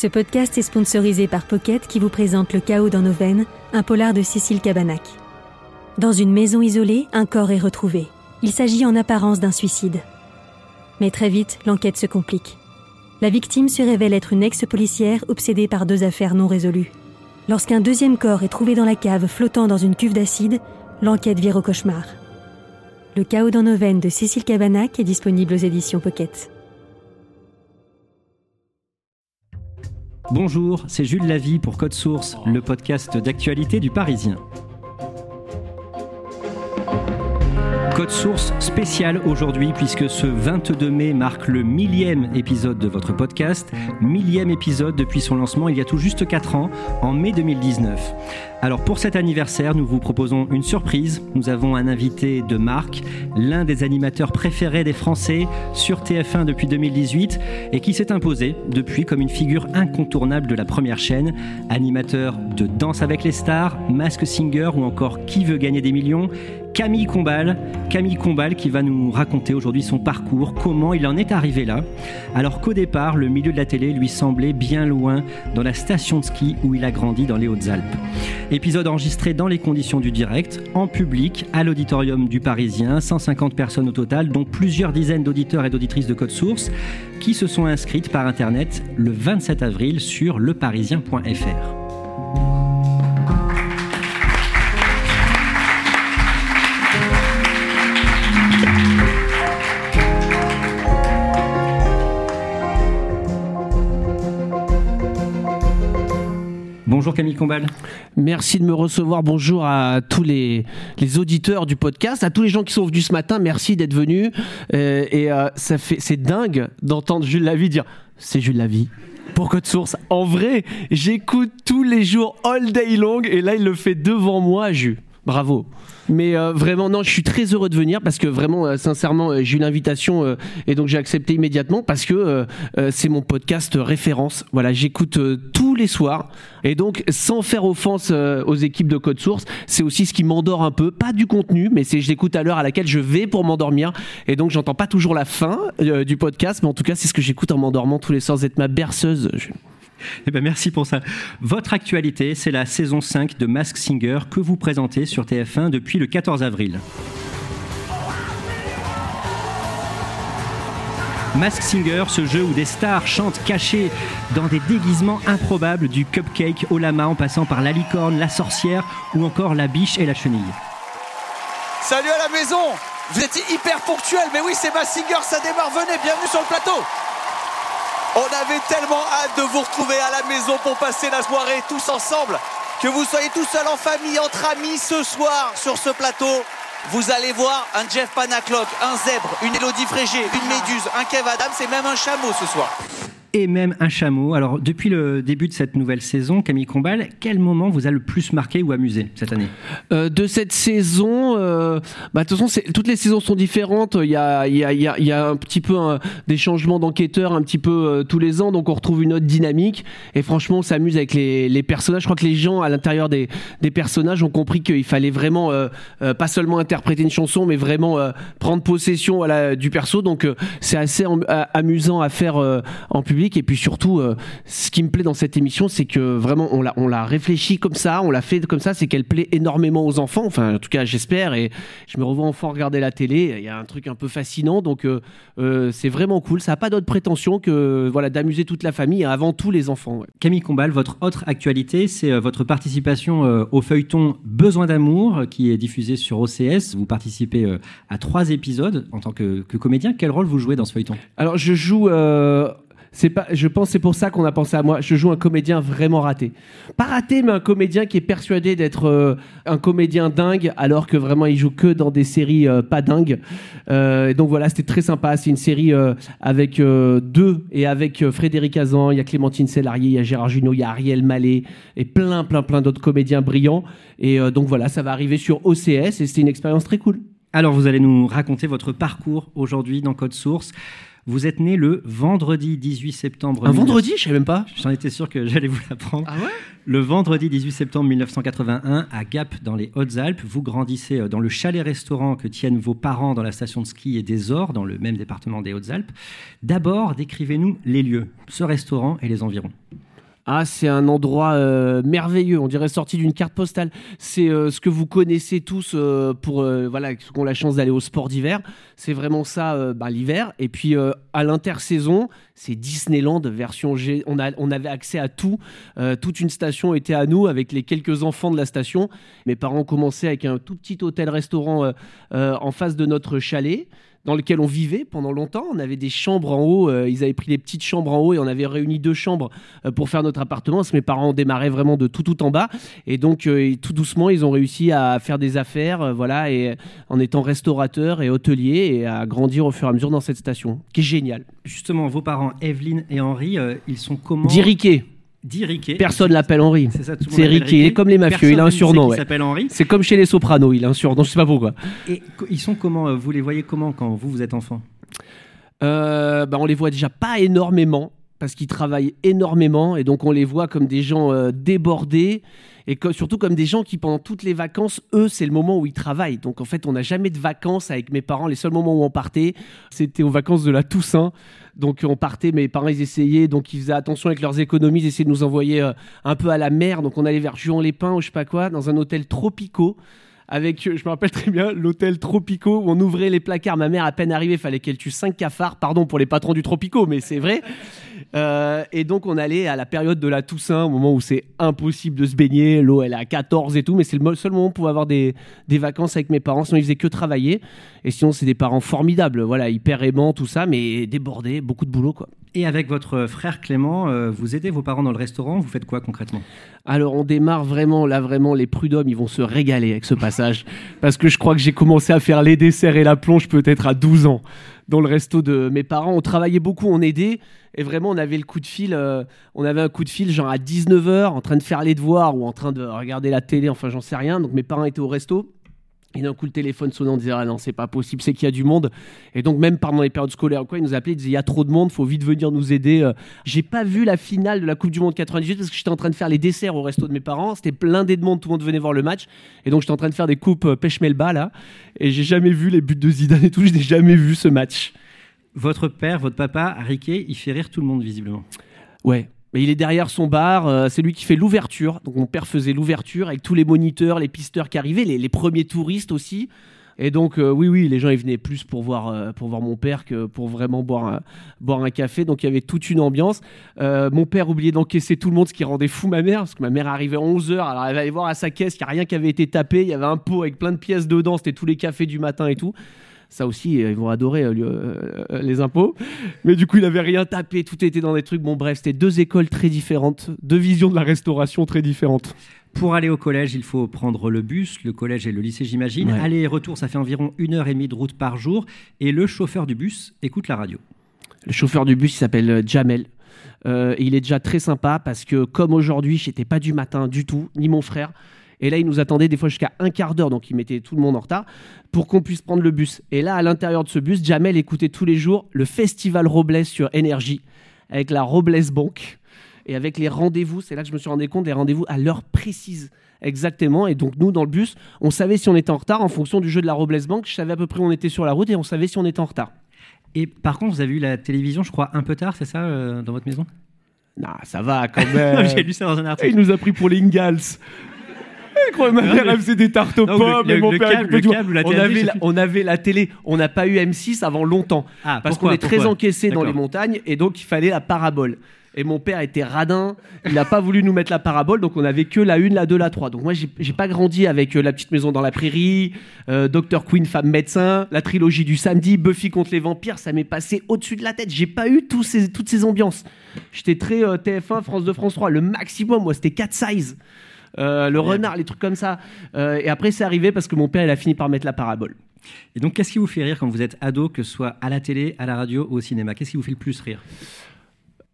Ce podcast est sponsorisé par Pocket qui vous présente Le chaos dans nos veines, un polar de Cécile Cabanac. Dans une maison isolée, un corps est retrouvé. Il s'agit en apparence d'un suicide. Mais très vite, l'enquête se complique. La victime se révèle être une ex-policière obsédée par deux affaires non résolues. Lorsqu'un deuxième corps est trouvé dans la cave flottant dans une cuve d'acide, l'enquête vire au cauchemar. Le chaos dans nos veines de Cécile Cabanac est disponible aux éditions Pocket. Bonjour, c'est Jules Lavie pour Code Source, le podcast d'actualité du Parisien. Code Source spécial aujourd'hui puisque ce 22 mai marque le millième épisode de votre podcast, millième épisode depuis son lancement il y a tout juste 4 ans, en mai 2019. Alors pour cet anniversaire, nous vous proposons une surprise. Nous avons un invité de marque, l'un des animateurs préférés des Français sur TF1 depuis 2018 et qui s'est imposé depuis comme une figure incontournable de la première chaîne, animateur de Danse avec les stars, Mask Singer ou encore Qui veut gagner des millions. Camille Combal, Camille Combal qui va nous raconter aujourd'hui son parcours, comment il en est arrivé là, alors qu'au départ, le milieu de la télé lui semblait bien loin dans la station de ski où il a grandi dans les Hautes-Alpes. Épisode enregistré dans les conditions du direct, en public, à l'auditorium du Parisien, 150 personnes au total, dont plusieurs dizaines d'auditeurs et d'auditrices de Code Source, qui se sont inscrites par Internet le 27 avril sur leparisien.fr. Bonjour Camille Combal. Merci de me recevoir. Bonjour à tous les, les auditeurs du podcast, à tous les gens qui sont venus ce matin. Merci d'être venus. Euh, et euh, ça fait, c'est dingue d'entendre Jules Lavie dire c'est Jules Lavie. Pour Code Source. En vrai, j'écoute tous les jours, all day long, et là, il le fait devant moi, Jules. Bravo. Mais euh, vraiment, non, je suis très heureux de venir parce que vraiment, euh, sincèrement, euh, j'ai eu l'invitation et donc j'ai accepté immédiatement parce que c'est mon podcast référence. Voilà, j'écoute tous les soirs et donc sans faire offense aux équipes de Code Source, c'est aussi ce qui m'endort un peu. Pas du contenu, mais c'est je l'écoute à l'heure à laquelle je vais pour m'endormir et donc j'entends pas toujours la fin du podcast, mais en tout cas, c'est ce que j'écoute en m'endormant tous les soirs. Vous ma berceuse. Eh ben, merci pour ça. Votre actualité, c'est la saison 5 de Mask Singer que vous présentez sur TF1 depuis le 14 avril. Mask Singer, ce jeu où des stars chantent cachées dans des déguisements improbables du cupcake au lama en passant par la licorne, la sorcière ou encore la biche et la chenille. Salut à la maison Vous étiez hyper ponctuel, mais oui, c'est Massinger, ça démarre, venez, bienvenue sur le plateau On avait tellement hâte de vous retrouver à la maison pour passer la soirée tous ensemble, que vous soyez tout seul en famille, entre amis ce soir sur ce plateau. Vous allez voir un Jeff Panaclock, un zèbre, une Elodie Frégé, une méduse, un Kev Adams et même un chameau ce soir. Et même un chameau. Alors, depuis le début de cette nouvelle saison, Camille Combal, quel moment vous a le plus marqué ou amusé cette année? Euh, de cette saison, euh, bah, de toute façon, toutes les saisons sont différentes. Il y a, un petit peu un- des changements d'enquêteurs un petit peu euh, tous les ans, donc on retrouve une autre dynamique. Et franchement, on s'amuse avec les, personnages. Je crois que les gens à l'intérieur des, personnages ont compris qu'il fallait vraiment euh, euh, pas seulement interpréter une chanson, mais vraiment euh, prendre possession du perso. Donc euh, c'est assez amusant à faire euh, en public. Et puis surtout, euh, ce qui me plaît dans cette émission, c'est que vraiment on l'a on l'a réfléchi comme ça, on l'a fait comme ça, c'est qu'elle plaît énormément aux enfants. Enfin, en tout cas, j'espère. Et je me revois enfant regarder la télé. Il y a un truc un peu fascinant, donc euh, euh, c'est vraiment cool. Ça n'a pas d'autre prétention que voilà d'amuser toute la famille et avant tout les enfants. ouais. Camille Combal, votre autre actualité, c'est euh, votre participation euh, au feuilleton Besoin d'amour, qui est diffusé sur OCS. Vous participez euh, à trois épisodes en tant que, que comédien. Quel rôle vous jouez dans ce feuilleton? Alors je joue. euh, Je pense, c'est pour ça qu'on a pensé à moi. Je joue un comédien vraiment raté, pas raté, mais un comédien qui est persuadé d'être euh, un comédien dingue, alors que vraiment il joue que dans des séries euh, pas dingues. Euh, donc voilà, c'était très sympa. C'est une série avec deux et avec Frédéric Azan, il y a Clémentine Sellarié, il y a Gérard Jugnot, il y a Ariel Mallet et plein, plein, plein d'autres comédiens brillants. Et donc voilà, ça va arriver sur OCS et c'était une expérience très cool. Alors, vous allez nous raconter votre parcours aujourd'hui dans Code Source. Vous êtes né le vendredi 18 septembre. Un 1900 vendredi, je sais même pas. J'en étais sûr que j'allais vous l'apprendre. Ah ouais? Le vendredi 18 septembre 1981, à Gap, dans les Hautes-Alpes, vous grandissez euh, dans le chalet-restaurant que tiennent vos parents dans la station de ski et des Ors, dans le même département des Hautes-Alpes. D'abord, décrivez-nous les lieux, ce restaurant et les environs. Ah, c'est un endroit euh, merveilleux, on dirait sorti d'une carte postale. C'est euh, ce que vous connaissez tous euh, pour voilà ceux qui ont la chance d'aller au sport d'hiver. C'est vraiment ça bah, l'hiver. Et puis à l'intersaison, c'est Disneyland version G. On, a, on avait accès à tout. Toute une station était à nous avec les quelques enfants de la station. Mes parents commençaient avec un tout petit hôtel-restaurant en face de notre chalet dans lequel on vivait pendant longtemps. On avait des chambres en haut. euh, ils avaient pris les petites chambres en haut et on avait réuni deux chambres euh, pour faire notre appartement. Parce que mes parents démarraient vraiment de tout tout en bas. Et donc, euh, et tout doucement, ils ont réussi à faire des affaires, voilà, et en étant restaurateur et hôtelier et à grandir au fur et à mesure dans cette station, qui est géniale. Justement, vos parents, Evelyne et Henri, ils sont comment Dit Riquet. Dit Riquet. Personne l'appelle Henri. C'est ça, tout le monde C'est l'appelle Riquet. Il est comme les mafieux. Personne Il a un surnom. ouais. s'appelle Henri. C'est comme chez les Sopranos. Il a un surnom. Je sais pas pourquoi. Et ils sont comment euh, Vous les voyez comment quand vous, vous êtes enfant? Euh, bah, on les voit déjà pas énormément parce qu'ils travaillent énormément et donc on les voit comme des gens euh, débordés et surtout comme des gens qui pendant toutes les vacances, eux, c'est le moment où ils travaillent. Donc en fait, on n'a jamais de vacances avec mes parents. Les seuls moments où on partait, c'était aux vacances de la Toussaint. Donc on partait, mes parents ils essayaient, donc ils faisaient attention avec leurs économies, ils essayaient de nous envoyer euh, un peu à la mer. Donc on allait vers Juan-les-Pins ou je sais pas quoi, dans un hôtel tropicaux avec, euh, je me rappelle très bien, l'hôtel Tropico où on ouvrait les placards. Ma mère, à peine arrivée, fallait qu'elle tue cinq cafards. Pardon pour les patrons du Tropico, mais c'est vrai. Euh, et donc, on allait à la période de la Toussaint, au moment où c'est impossible de se baigner. L'eau, elle est à 14 et tout, mais c'est le seul moment pour avoir des, des vacances avec mes parents. Sinon, ils faisaient que travailler. Et sinon, c'est des parents formidables. Voilà, hyper aimants, tout ça, mais débordés, beaucoup de boulot, quoi. Et avec votre frère Clément, euh, vous aidez vos parents dans le restaurant? Vous faites quoi concrètement? Alors on démarre vraiment, là vraiment, les prud'hommes, ils vont se régaler avec ce passage. Parce que je crois que j'ai commencé à faire les desserts et la plonge peut-être à 12 ans. Dans le resto de mes parents, on travaillait beaucoup, on aidait. Et vraiment, on avait le coup de fil, euh, on avait un coup de fil genre à 19h, en train de faire les devoirs ou en train de regarder la télé, enfin j'en sais rien. Donc mes parents étaient au resto. Et d'un coup, le téléphone sonnant, on disait Ah non, c'est pas possible, c'est qu'il y a du monde. Et donc, même pendant les périodes scolaires, quoi, ils nous appelaient, ils disaient Il y a trop de monde, faut vite venir nous aider. Euh, J'ai pas vu la finale de la Coupe du Monde 98 parce que j'étais en train de faire les desserts au resto de mes parents. C'était blindé de monde, tout le monde venait voir le match. Et donc, j'étais en train de faire des coupes euh, pêche-melba là. Et j'ai jamais vu les buts de Zidane et tout, je n'ai jamais vu ce match. Votre père, votre papa, Riquet, il fait rire tout le monde visiblement. Ouais. Mais il est derrière son bar, euh, c'est lui qui fait l'ouverture. Donc mon père faisait l'ouverture avec tous les moniteurs, les pisteurs qui arrivaient, les, premiers touristes aussi. Et donc euh, oui, oui, les gens ils venaient plus pour voir, euh, pour voir mon père que pour vraiment boire un, boire un café. Donc il y avait toute une ambiance. Mon père oubliait d'encaisser tout le monde, ce qui rendait fou ma mère, parce que ma mère arrivait à 11h, alors elle allait voir à sa caisse qu'il n'y a rien qui avait été tapé, il y avait un pot avec plein de pièces dedans, c'était tous les cafés du matin et tout. Ça aussi, euh, ils vont adorer euh, euh, les impôts. Mais du coup, il avait rien tapé, tout était dans des trucs. Bon, bref, c'était deux écoles très différentes, deux visions de la restauration très différentes. Pour aller au collège, il faut prendre le bus, le collège et le lycée, j'imagine. Ouais. Aller et retour, ça fait environ une heure et demie de route par jour. Et le chauffeur du bus écoute la radio. Le chauffeur du bus, il s'appelle Jamel. Euh, il est déjà très sympa parce que, comme aujourd'hui, j'étais pas du matin du tout, ni mon frère. Et là, il nous attendait des fois jusqu'à un quart d'heure, donc il mettait tout le monde en retard pour qu'on puisse prendre le bus. Et là, à l'intérieur de ce bus, Jamel écoutait tous les jours le Festival Robles sur Énergie avec la Robles Bank et avec les rendez-vous. C'est là que je me suis rendu compte, les rendez-vous à l'heure précise. Exactement. Et donc, nous, dans le bus, on savait si on était en retard en fonction du jeu de la Robles Bank. Je savais à peu près où on était sur la route et on savait si on était en retard. Et par contre, vous avez eu la télévision, je crois, un peu tard, c'est ça, euh, dans votre maison? Non, ça va quand même. J'ai lu ça dans un Il article. nous a pris pour les Ingalls. Quoi, Ma mère, le- elle faisait des tartes aux Non, pommes le- et mon le père câble- le câble la on, avait la, sais on avait la télé. On n'a pas eu M6 avant longtemps. Ah, Parce qu'on est très encaissé dans les montagnes et donc il fallait la parabole. Et mon père était radin, il n'a pas voulu nous mettre la parabole, donc on avait que la 1, la 2, la 3. Donc moi, j'ai pas grandi avec euh, La petite maison dans la prairie, euh, Dr. Queen, femme médecin, la trilogie du samedi, Buffy contre les vampires, ça m'est passé au-dessus de la tête. J'ai pas eu tous ces, toutes ces ambiances. J'étais très euh, TF1, France 2, France 3. Le maximum, moi, c'était 4 size. Euh, le renard, les trucs comme ça. Euh, et après, c'est arrivé parce que mon père, il a fini par mettre la parabole. Et donc, qu'est-ce qui vous fait rire quand vous êtes ado, que ce soit à la télé, à la radio ou au cinéma? Qu'est-ce qui vous fait le plus rire?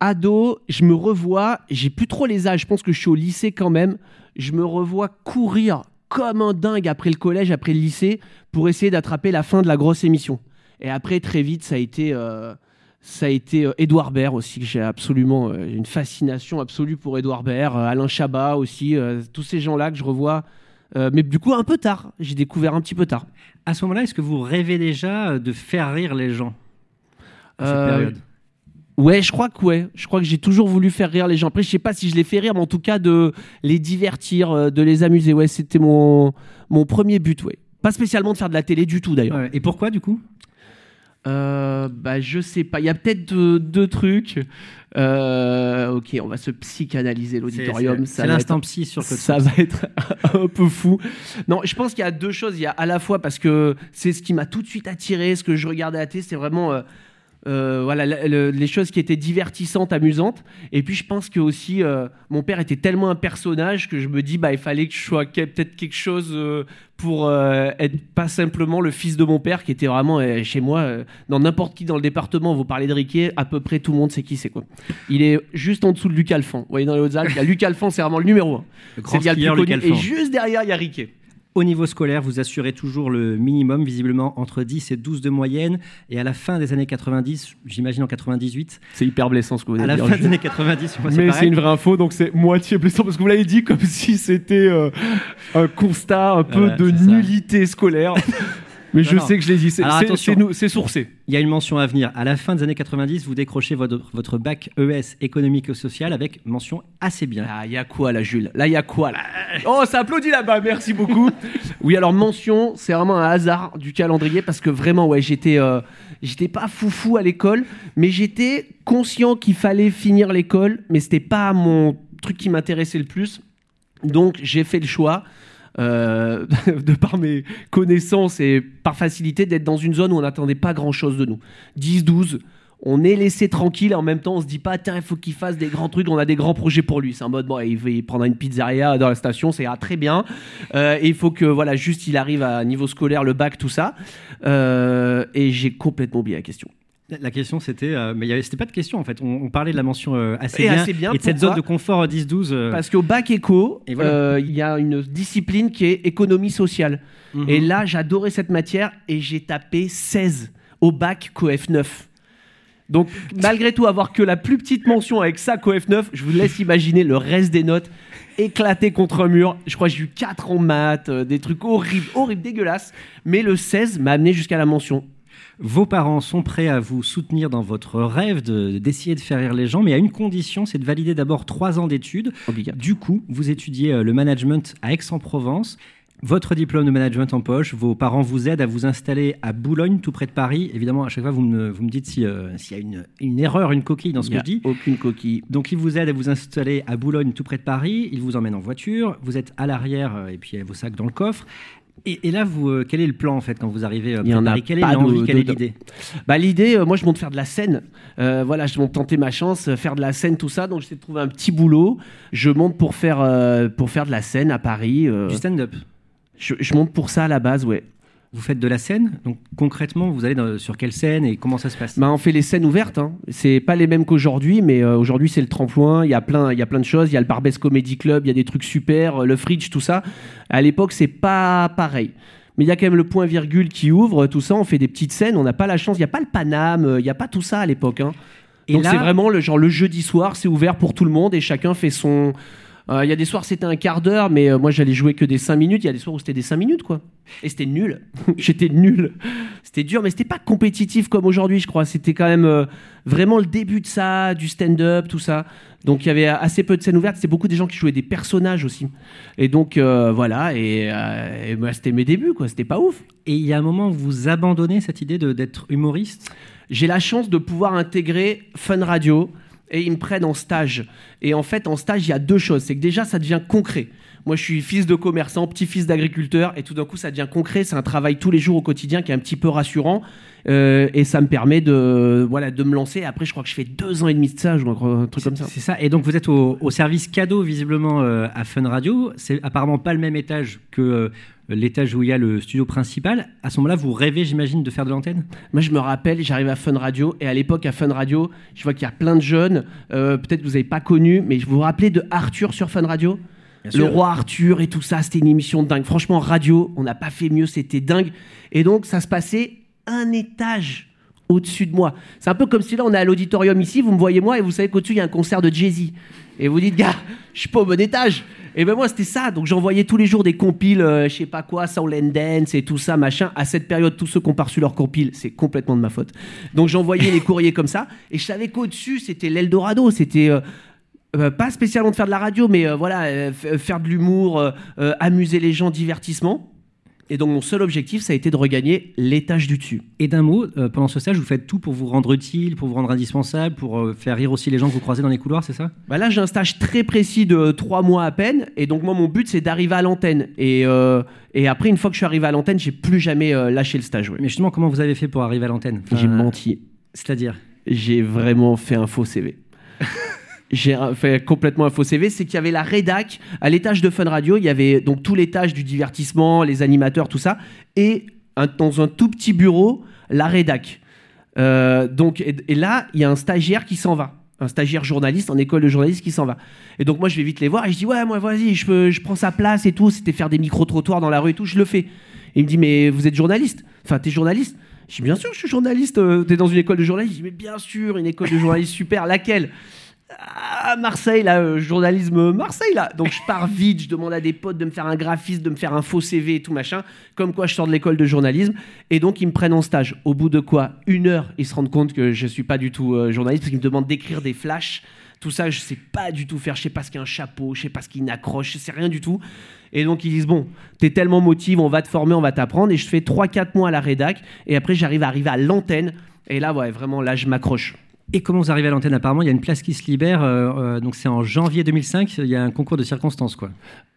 Ado, je me revois, j'ai plus trop les âges, je pense que je suis au lycée quand même, je me revois courir comme un dingue après le collège, après le lycée, pour essayer d'attraper la fin de la grosse émission. Et après, très vite, ça a été, euh, ça a été euh, Édouard Baird aussi, que j'ai absolument euh, une fascination absolue pour Édouard Baird, euh, Alain Chabat aussi, tous ces gens-là que je revois. Euh, mais du coup, un peu tard, j'ai découvert un petit peu tard. À ce moment-là, est-ce que vous rêvez déjà de faire rire les gens à cette Euh, période? Ouais, je crois que ouais. Je crois que j'ai toujours voulu faire rire les gens. Après, je sais pas si je les fais rire, mais en tout cas de les divertir, de les amuser. Ouais, c'était mon mon premier but. Ouais. Pas spécialement de faire de la télé du tout d'ailleurs. Ouais. Et pourquoi, du coup? Euh, bah je sais pas. Il y a peut-être deux, deux trucs. Euh, ok, on va se psychanalyser l'auditorium. C'est- l'instant psy sur Code ça va être un peu fou. Non, je pense qu'il y a deux choses. Il y a à la fois parce que c'est ce qui m'a tout de suite attiré, ce que je regardais à la télé, c'est vraiment euh, euh, voilà le- le- les choses qui étaient divertissantes, amusantes. Et puis je pense que aussi euh, mon père était tellement un personnage que je me dis bah il fallait que je sois que- peut-être quelque chose euh, pour être pas simplement le fils de mon père qui était vraiment chez moi dans n'importe qui dans le département. Vous parlez de Riquet, à peu près tout le monde sait qui c'est quoi. Il est juste en dessous de Luc Alphand. Vous voyez dans les Hautes-Alpes, il y a Luc Alphand, c'est vraiment le numéro un. Le C'est grand le plus Luc connu. Et juste derrière, il y a Riquet. Au niveau scolaire, vous assurez toujours le minimum, visiblement entre 10 et 12 de moyenne. Et à la fin des années 90, j'imagine en 98, C'est hyper blessant ce que vous à allez la dire. fin Je- des années 90, moi, Mais c'est une vraie info, donc c'est moitié blessant parce que vous l'avez dit comme si c'était euh, un constat un peu de nullité scolaire. Mais je Non, sais que je l'ai dit, c'est sourcé. Il y a une mention à venir. À la fin des années 90, vous décrochez votre, votre bac ES économique et social avec mention assez bien. Ah, il y a quoi là, Jules? Là, il y a quoi là? Oh, ça applaudit là-bas, merci beaucoup. oui, alors mention, c'est vraiment un hasard du calendrier parce que vraiment, ouais, j'étais, euh, j'étais pas foufou à l'école, mais j'étais conscient qu'il fallait finir l'école, mais c'était pas mon truc qui m'intéressait le plus. Donc, j'ai fait le choix. Euh, de par mes connaissances et par facilité d'être dans une zone où on n'attendait pas grand chose de nous. 10, 12, on est laissé tranquille en même temps on se dit pas tiens il faut qu'il fasse des grands trucs on a des grands projets pour lui. C'est en mode bon il va il prendra une pizzeria dans la station ira très bien. Euh, et il faut que voilà juste il arrive à niveau scolaire le bac tout ça. Euh, et j'ai complètement oublié la question La question, c'était. euh, mais c'était pas de question, en fait. On, on parlait de la mention euh, assez, Et bien, assez bien, et de cette zone de confort euh, 10-12. euh, parce qu'au bac éco voilà. il y a une discipline qui est économie sociale mhm. Et là, j'adorais cette matière et j'ai tapé 16 au bac COEF 9. Donc, malgré tout, avoir que la plus petite mention avec ça, COEF 9, je vous laisse imaginer le reste des notes éclaté contre un mur. Je crois que j'ai eu 4 en maths, des trucs horribles, horribles, dégueulasses. Mais le 16 m'a amené jusqu'à la mention. Vos parents sont prêts à vous soutenir dans votre rêve de- d'essayer de, faire rire les gens, mais à une condition, c'est de valider d'abord trois ans d'études. Du coup, vous étudiez euh, le management à Aix-en-Provence. Votre diplôme de management en poche, vos parents vous aident à vous installer à Boulogne, tout près de Paris. Évidemment, à chaque fois, vous me, vous me dites euh, s'il y a une, une erreur, une coquille dans ce Il que je dis. aucune coquille. Donc, ils vous aident à vous installer à Boulogne, tout près de Paris. Ils vous emmènent en voiture. Vous êtes à l'arrière euh, et puis il y a vos sacs dans le coffre. Et, et là, vous, euh, quel est le plan en fait quand vous arrivez euh, Il y en a Paris Quelle est pas de- l'envie Quelle est l'idée? Bah, l'idée, euh, moi, je monte faire de la scène. Euh, voilà, je monte tenter ma chance, faire de la scène, tout ça. Donc, j'essaie de trouver un petit boulot. Je monte pour faire, pour faire de la scène à Paris. Du stand-up? je, je monte pour ça à la base, ouais. Vous faites de la scène. Donc concrètement, vous allez dans- sur quelle scène et comment ça se passe? Bah, on fait les scènes ouvertes. Hein. C'est pas les mêmes qu'aujourd'hui, mais euh, aujourd'hui c'est le tremplin. Il y a plein, il y a plein de choses. Il y a le Barbès Comedy Club, il y a des trucs super, euh, le Fridge, tout ça. À l'époque, c'est pas pareil. Mais il y a quand même le point virgule qui ouvre, tout ça. On fait des petites scènes. On n'a pas la chance. Il n'y a pas le Paname. euh, Il n'y a pas tout ça à l'époque. Hein. Et Donc là- c'est vraiment le genre le jeudi soir, c'est ouvert pour tout le monde et chacun fait son. Euh, Il y a des soirs c'était un quart d'heure, mais euh, moi j'allais jouer que des 5 minutes. Il y a des soirs où c'était des 5 minutes quoi. Et c'était nul. J'étais nul. C'était dur, mais c'était pas compétitif comme aujourd'hui, je crois. C'était quand même euh, vraiment le début de ça, du stand-up, tout ça. Donc il y avait assez peu de scènes ouvertes. C'était beaucoup des gens qui jouaient des personnages aussi. Et donc voilà. Et, et moi c'était mes débuts quoi. C'était pas ouf. Et il y a un moment où vous abandonnez cette idée d'être humoriste? J'ai la chance de pouvoir intégrer Fun Radio et ils me prennent en stage. Et en fait, en stage, il y a deux choses. C'est que déjà, ça devient concret. Moi, je suis fils de commerçant, petit-fils d'agriculteur, et tout d'un coup, ça devient concret. C'est un travail tous les jours au quotidien qui est un petit peu rassurant. Euh, et ça me permet de, voilà, de me lancer. Après, je crois que je fais deux ans et demi de stage, ou un truc comme ça. C'est ça. Et donc, vous êtes au, au service cadeau, visiblement, euh, à Fun Radio. C'est apparemment pas le même étage que euh, l'étage où il y a le studio principal. À ce moment-là, vous rêvez, j'imagine, de faire de l'antenne? Moi, je me rappelle, j'arrive à Fun Radio, et à l'époque, à Fun Radio, je vois qu'il y a plein de jeunes. euh, Peut-être que vous n'avez pas connu, mais vous vous rappelez de Arthur sur Fun Radio? Le roi Arthur et tout ça, c'était une émission de dingue. Franchement, radio, on n'a pas fait mieux, c'était dingue. Et donc, ça se passait un étage au-dessus de moi. C'est un peu comme si là, on est à l'auditorium ici, vous me voyez moi, et vous savez qu'au-dessus, il y a un concert de Jay-Z. Et vous dites, gars, je suis pas au bon étage. Et ben moi, c'était ça. Donc, j'envoyais tous les jours des compiles, euh, je sais pas quoi, Soul and Dance et tout ça, machin. À cette période, tous ceux qui ont pas reçu leurs compiles, c'est complètement de ma faute. Donc, j'envoyais les courriers comme ça. Et je savais qu'au-dessus, c'était l'Eldorado. C'était. euh, euh, pas spécialement de faire de la radio, mais euh, voilà, euh, faire de l'humour, amuser les gens, divertissement. Et donc mon seul objectif, ça a été de regagner l'étage du dessus. Et d'un mot, pendant ce stage, vous faites tout pour vous rendre utile, pour vous rendre indispensable, pour faire rire aussi les gens que vous croisez dans les couloirs, c'est ça? Bah là, j'ai un stage très précis de trois mois à peine, et donc moi, mon but, c'est d'arriver à l'antenne. Et, et après, une fois que je suis arrivé à l'antenne, j'ai plus jamais lâché le stage. ouais. Mais justement, comment vous avez fait pour arriver à l'antenne? Enfin, J'ai menti. C'est-à-dire? J'ai vraiment fait un faux CV. J'ai fait complètement un faux CV, c'est qu'il y avait la rédac à l'étage de Fun Radio, il y avait donc tout l'étage du divertissement, les animateurs, tout ça, et dans un tout petit bureau, la rédac. Euh, donc, et, là, il y a un stagiaire qui s'en va, un stagiaire journaliste en école de journaliste qui s'en va. Et donc moi, je vais vite les voir et je dis ouais, moi vas-y, je, peux- je prends sa place et tout. C'était faire des micro trottoirs dans la rue et tout, je le fais. Il me dit mais vous êtes journaliste? Enfin, t'es journaliste? Je dis bien sûr, je suis journaliste. euh, T'es dans une école de journalisme Je dis mais bien sûr, une école de journalisme super. Laquelle? À Marseille, là, euh, journalisme Marseille, là. Donc je pars vite, je demande à des potes de me faire un graphiste, de me faire un faux CV et tout machin, comme quoi je sors de l'école de journalisme. Et donc ils me prennent en stage. Au bout de quoi Une heure, ils se rendent compte que je suis pas du tout euh, journaliste, parce qu'ils me demandent d'écrire des flashs. Tout ça, je sais pas du tout faire. Je sais pas ce qu'est un chapeau, je sais pas ce qu'est une accroche, je sais rien du tout. Et donc ils disent bon, t'es tellement motivé, on va te former, on va t'apprendre. Et je fais 3-4 mois à la rédac. Et après j'arrive à arriver à l'antenne. Et là, ouais, vraiment, là, je m'accroche. Et comment vous arrivez à l'antenne? Apparemment, il y a une place qui se libère. euh, euh, donc c'est en janvier 2005. Il y a un concours de circonstances, quoi.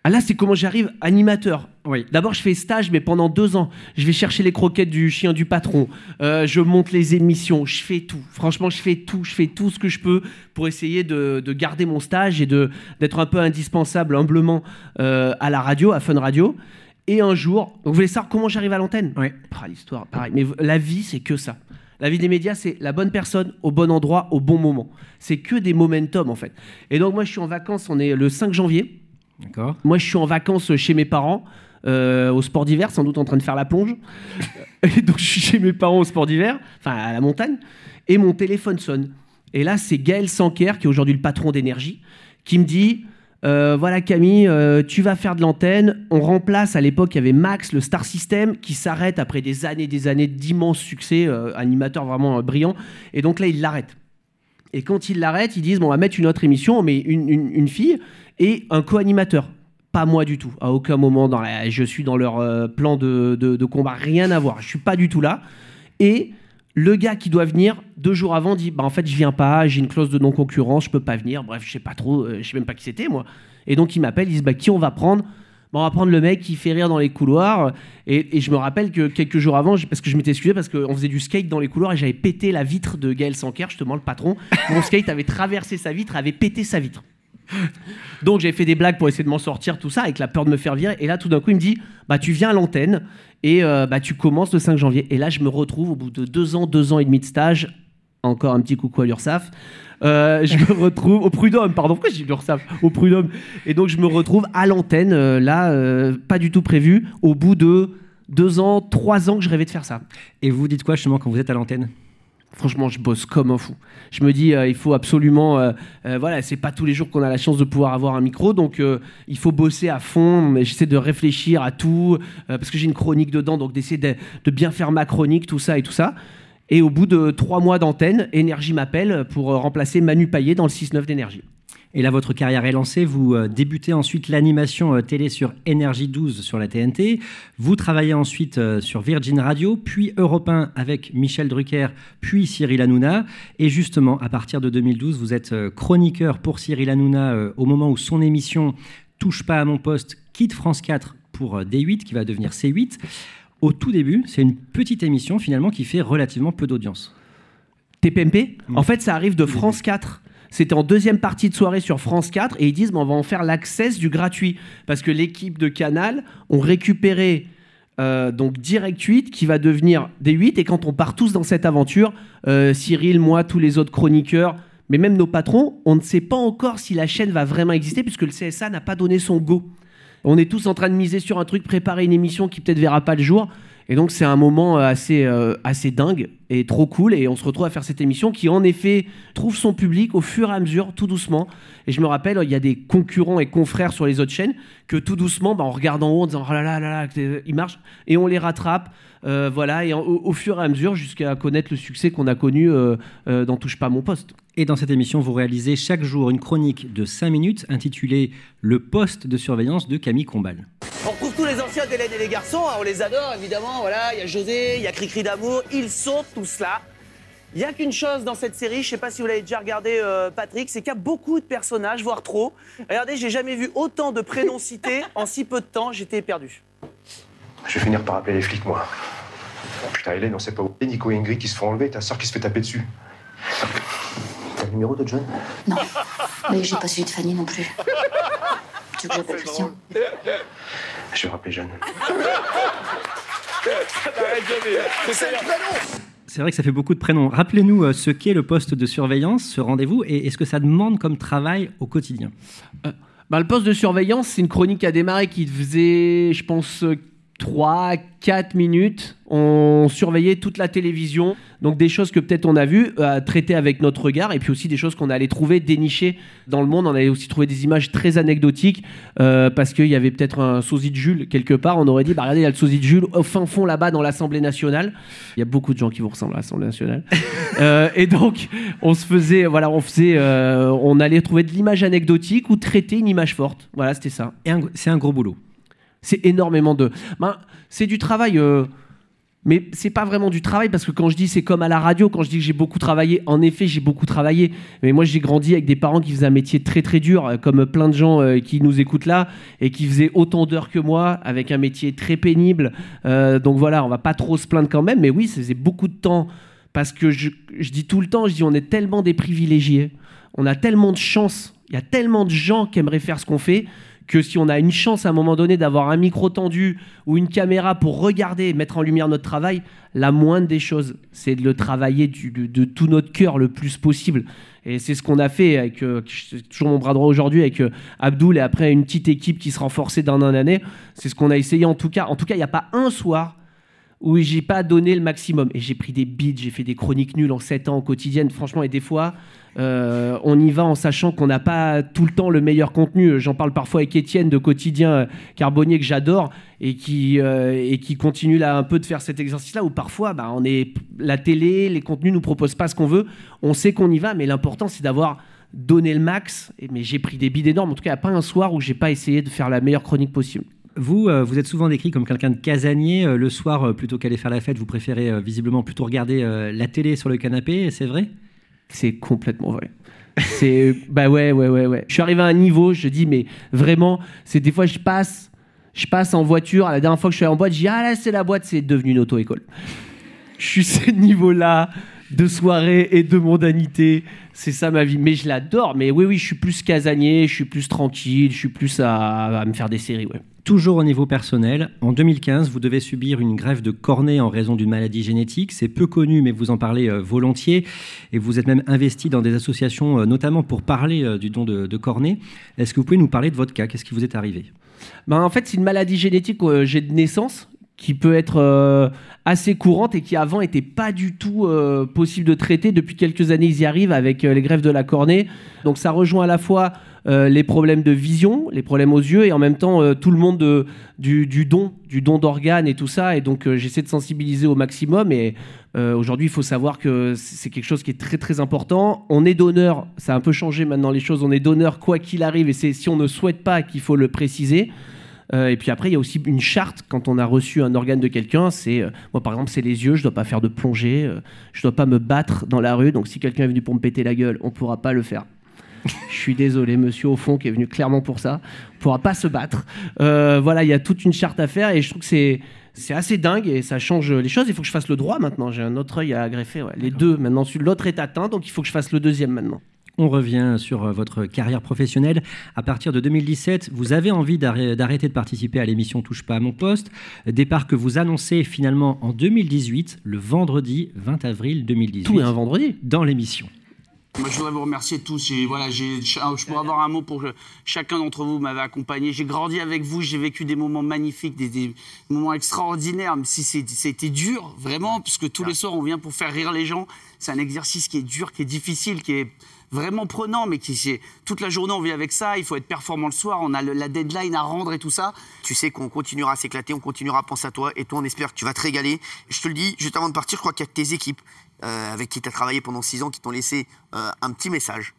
Ah là, c'est comment j'arrive animateur. Oui. D'abord, je fais stage, mais pendant deux ans, je vais chercher les croquettes du chien du patron. Euh, je monte les émissions. Je fais tout. Franchement, je fais tout. Je fais tout ce que je peux pour essayer de, de garder mon stage et de d'être un peu indispensable, humblement, euh, à la radio, à Fun Radio. Et un jour, donc vous voulez savoir comment j'arrive à l'antenne? Oui. Ah, L'histoire, pareil. Mais la vie, c'est que ça. La vie des médias, c'est la bonne personne au bon endroit au bon moment. C'est que des momentum, en fait. Et donc, moi, je suis en vacances, on est le 5 janvier. D'accord. Moi, je suis en vacances chez mes parents, euh, au sport d'hiver, sans doute en train de faire la plonge. et donc, je suis chez mes parents au sport d'hiver, enfin à la montagne, et mon téléphone sonne. Et là, c'est Gaël Sanker, qui est aujourd'hui le patron d'énergie, qui me dit euh, Voilà, Camille, euh, tu vas faire de l'antenne. On remplace, à l'époque, il y avait Max, le Star System, qui s'arrête après des années des années d'immenses succès, euh, animateur vraiment brillant. Et donc là, il l'arrête. Et quand ils l'arrêtent, ils disent bon, on va mettre une autre émission, on met une, une- fille et un co-animateur. Pas moi du tout. À aucun moment, dans je suis dans leur plan de, de- de combat. Rien à voir. Je suis pas du tout là. Et le gars qui doit venir deux jours avant dit bah en fait je viens pas, j'ai une clause de non concurrence, je peux pas venir. Bref, je sais pas trop, euh, je sais même pas qui c'était moi. Et donc il m'appelle, il dit bah qui on va prendre? Bon, on va prendre le mec qui fait rire dans les couloirs. Et, je me rappelle que quelques jours avant, parce que je m'étais excusé, parce qu'on faisait du skate dans les couloirs et j'avais pété la vitre de Gaël Sanker, justement le patron. Mon skate avait traversé sa vitre, avait pété sa vitre. Donc j'ai fait des blagues pour essayer de m'en sortir, tout ça, avec la peur de me faire virer. Et là, tout d'un coup, il me dit Bah, tu viens à l'antenne et euh, bah, tu commences le 5 janvier. Et là, je me retrouve au bout de deux ans, deux ans et demi de stage. Encore un petit coucou à l'URSAF. Euh, je me retrouve au Prud'homme, pardon, pourquoi j'ai l'URSAF Au Prud'homme? Et donc, je me retrouve à l'antenne, euh, là, euh, pas du tout prévu, au bout de deux ans, trois ans que je rêvais de faire ça. Et vous dites quoi justement quand vous êtes à l'antenne? Franchement, je bosse comme un fou. Je me dis, euh, il faut absolument. euh, euh, voilà, c'est pas tous les jours qu'on a la chance de pouvoir avoir un micro, donc il faut bosser à fond. J'essaie de réfléchir à tout, parce que j'ai une chronique dedans, donc d'essayer de, bien faire ma chronique, tout ça et tout ça. Et au bout de trois mois d'antenne, Énergie m'appelle pour remplacer Manu Payet dans le 6-9 d'énergie. Et là, votre carrière est lancée. Vous euh, débutez ensuite l'animation euh, télé sur Énergie 12 sur la TNT. Vous travaillez ensuite euh, sur Virgin Radio, puis Europe 1 avec Michel Drucker, puis Cyril Hanouna. Et justement, à partir de 2012, vous êtes chroniqueur pour Cyril Hanouna au moment où son émission Touche pas à mon poste quitte France 4 pour D8, qui va devenir C8. Au tout début, c'est une petite émission finalement qui fait relativement peu d'audience. TPMP En fait, ça arrive de France 4. C'était en deuxième partie de soirée sur France 4 et ils disent on va en faire l'accès du gratuit parce que l'équipe de Canal ont récupéré euh, donc Direct 8 qui va devenir des 8 et quand on part tous dans cette aventure, euh, Cyril, moi, tous les autres chroniqueurs, mais même nos patrons, on ne sait pas encore si la chaîne va vraiment exister puisque le CSA n'a pas donné son go. On est tous en train de miser sur un truc, préparer une émission qui peut-être verra pas le jour. Et donc c'est un moment euh, assez, euh, assez dingue et trop cool. Et on se retrouve à faire cette émission qui en effet trouve son public au fur et à mesure, tout doucement. Et je me rappelle, il y a des concurrents et confrères sur les autres chaînes que tout doucement, bah, on regarde en haut en disant oh là là là là, ils marchent et on les rattrape. Euh, voilà, et au, fur et à mesure jusqu'à connaître le succès qu'on a connu dans Touche pas mon poste. Et dans cette émission, vous réalisez chaque jour une chronique de 5 minutes intitulée Le poste de surveillance de Camille Combal. On retrouve tous les anciens d'Hélène et les garçons, hein, on les adore évidemment, voilà, il y a José, il y a Cricri d'amour, ils sont tous là. Il n'y a qu'une chose dans cette série, je ne sais pas si vous l'avez déjà regardé euh, Patrick, c'est qu'il y a beaucoup de personnages, voire trop. Regardez, j'ai jamais vu autant de prénoms cités en si peu de temps, j'étais perdu. Je vais finir par appeler les flics, moi. Putain, Hélène, on sait pas où. Et Nico et Ingrid qui se font enlever, ta soeur qui se fait taper dessus. T'as le numéro de John? Non, mais j'ai pas celui de Fanny non plus. Tu veux que j'appelle Christian Je vais rappeler Jeanne. C'est vrai que ça fait beaucoup de prénoms. Rappelez-nous euh, ce qu'est le poste de surveillance, ce rendez-vous, et est-ce que ça demande comme travail au quotidien? Euh, bah, Le poste de surveillance, c'est une chronique à démarrer qui faisait, je pense, 3, 4 minutes, on surveillait toute la télévision. Donc des choses que peut-être on a vues, euh, à traiter avec notre regard, et puis aussi des choses qu'on allait trouver dénichées dans le monde. On allait aussi trouver des images très anecdotiques, euh, parce qu'il y avait peut-être un sosie de Jules quelque part. On aurait dit, bah regardez, il y a le sosie de Jules au fin fond là-bas dans l'Assemblée nationale. Il y a beaucoup de gens qui vous ressemblent à l'Assemblée nationale. Euh, et donc, on se faisait, voilà, on faisait, on allait trouver de l'image anecdotique ou traiter une image forte. Voilà, c'était ça. Et c'est un gros boulot. C'est énormément de. Ben, c'est du travail. Euh, mais c'est pas vraiment du travail parce que quand je dis c'est comme à la radio, quand je dis que j'ai beaucoup travaillé, en effet j'ai beaucoup travaillé. Mais moi j'ai grandi avec des parents qui faisaient un métier très très dur, euh, comme plein de gens euh, qui nous écoutent là, et qui faisaient autant d'heures que moi, avec un métier très pénible. donc voilà, on va pas trop se plaindre quand même. Mais oui, faisait beaucoup de temps parce que je, je dis tout le temps, je dis on est tellement des privilégiés, on a tellement de chance, il y a tellement de gens qui aimeraient faire ce qu'on fait que si on a une chance à un moment donné d'avoir un micro tendu ou une caméra pour regarder et mettre en lumière notre travail, la moindre des choses, c'est de le travailler de, tout notre cœur le plus possible. Et c'est ce qu'on a fait avec euh, toujours mon bras droit aujourd'hui avec euh, Abdoul et après une petite équipe qui se renforçait d'un an année. C'est ce qu'on a essayé en tout cas. En tout cas, il n'y a pas un soir où j'ai pas donné le maximum. Et j'ai pris des beats, j'ai fait des chroniques nulles en 7 ans quotidiennes, franchement, et des fois, euh, on y va en sachant qu'on n'a pas tout le temps le meilleur contenu. J'en parle parfois avec Étienne de Quotidien euh, Carbonnier que j'adore et qui, euh, et qui continue là un peu de faire cet exercice-là où parfois bah, on est, la télé, les contenus nous proposent pas ce qu'on veut. On sait qu'on y va, mais l'important c'est d'avoir donné le max. Mais j'ai pris des bides énormes. En tout cas, il n'y a pas un soir où j'ai pas essayé de faire la meilleure chronique possible. Vous, vous êtes souvent décrit comme quelqu'un de casanier. le soir, plutôt qu'aller faire la fête, vous préférez visiblement plutôt regarder la télé sur le canapé, c'est vrai? C'est complètement vrai. C'est bah ouais ouais ouais ouais. Je suis arrivé à un niveau, je dis mais vraiment, c'est des fois je passe, je passe en voiture. La dernière fois que je suis allé en boîte, je dis ah là c'est la boîte, c'est devenu une auto-école. Je suis ce niveau-là de soirée et de mondanité. C'est ça ma vie. Mais je l'adore. Mais oui, oui, je suis plus casanier, je suis plus tranquille, je suis plus à, à me faire des séries. Ouais. Toujours au niveau personnel, en 2015, vous devez subir une grève de cornée en raison d'une maladie génétique. C'est peu connu, mais vous en parlez euh, volontiers. Et vous êtes même investi dans des associations, euh, notamment pour parler euh, du don de, de cornée. Est-ce que vous pouvez nous parler de votre cas? Qu'est-ce qui vous est arrivé? Ben, En fait, c'est une maladie génétique que j'ai de naissance qui peut être euh, assez courante et qui avant était pas du tout euh, possible de traiter. Depuis quelques années, ils y arrivent avec euh, les greffes de la cornée. Donc ça rejoint à la fois les problèmes de vision, les problèmes aux yeux et en même temps tout le monde de, du, du, don, du don d'organes et tout ça. Et donc j'essaie de sensibiliser au maximum. Et aujourd'hui, il faut savoir que c'est quelque chose qui est très très important. On est donneur, ça a un peu changé maintenant les choses. On est donneur quoi qu'il arrive et c'est si on ne souhaite pas qu'il faut le préciser. Euh, et puis après, il y a aussi une charte quand on a reçu un organe de quelqu'un. C'est euh, moi, par exemple, c'est les yeux. Je dois pas faire de plongée. Euh, je dois pas me battre dans la rue. Donc, si quelqu'un est venu pour me péter la gueule, on pourra pas le faire. Je suis désolé, monsieur au fond, qui est venu clairement pour ça. On pourra pas se battre. voilà, il y a toute une charte à faire et je trouve que c'est c'est assez dingue et ça change les choses. Il faut que je fasse le droit maintenant. J'ai un autre œil à greffer. Les deux maintenant. L'autre est atteint, donc il faut que je fasse le deuxième maintenant. On revient sur euh, votre carrière professionnelle. À partir de 2017, vous avez envie d'arrêter de participer à l'émission Touche pas à mon poste. Départ que vous annoncez finalement en 2018, le vendredi 20 avril 2018. Tout est un vendredi Dans l'émission. Moi, je voudrais vous remercier tous. Voilà, je pourrais avoir un mot pour chacun d'entre vous m'avait accompagné. J'ai grandi avec vous, j'ai vécu des moments magnifiques, des, moments extraordinaires, même si c'était dur, vraiment, puisque tous les soirs, on vient pour faire rire les gens. C'est un exercice qui est dur, qui est difficile, qui est vraiment prenant, mais qui c'est toute la journée on vit avec ça. Il faut être performant le soir, on a la deadline à rendre et tout ça. Tu sais qu'on continuera à s'éclater, on continuera à penser à toi, et toi on espère que tu vas te régaler. Je te le dis, juste avant de partir, je crois qu'il y a tes équipes euh, avec qui tu as travaillé pendant six ans qui t'ont laissé euh, un petit message.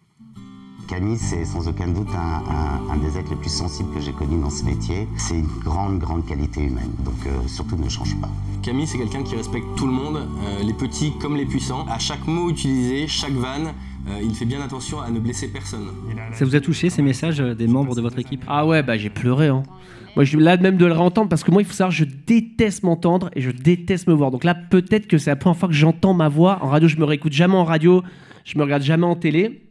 Camille, c'est sans aucun doute un, des êtres les plus sensibles que j'ai connus dans ce métier. C'est une grande, grande qualité humaine, donc euh, surtout ne change pas. Camille, c'est quelqu'un qui respecte tout le monde, les petits comme les puissants. À chaque mot utilisé, chaque vanne, euh, il fait bien attention à ne blesser personne. Ça vous a touché ces messages euh, des membres de votre équipe? Ah ouais, bah j'ai pleuré. Hein. Moi, je là même de le réentendre parce que moi, il faut savoir, je déteste m'entendre et je déteste me voir. Donc là, peut-être que c'est la première fois que j'entends ma voix en radio. Je me réécoute jamais en radio, je me regarde jamais en télé.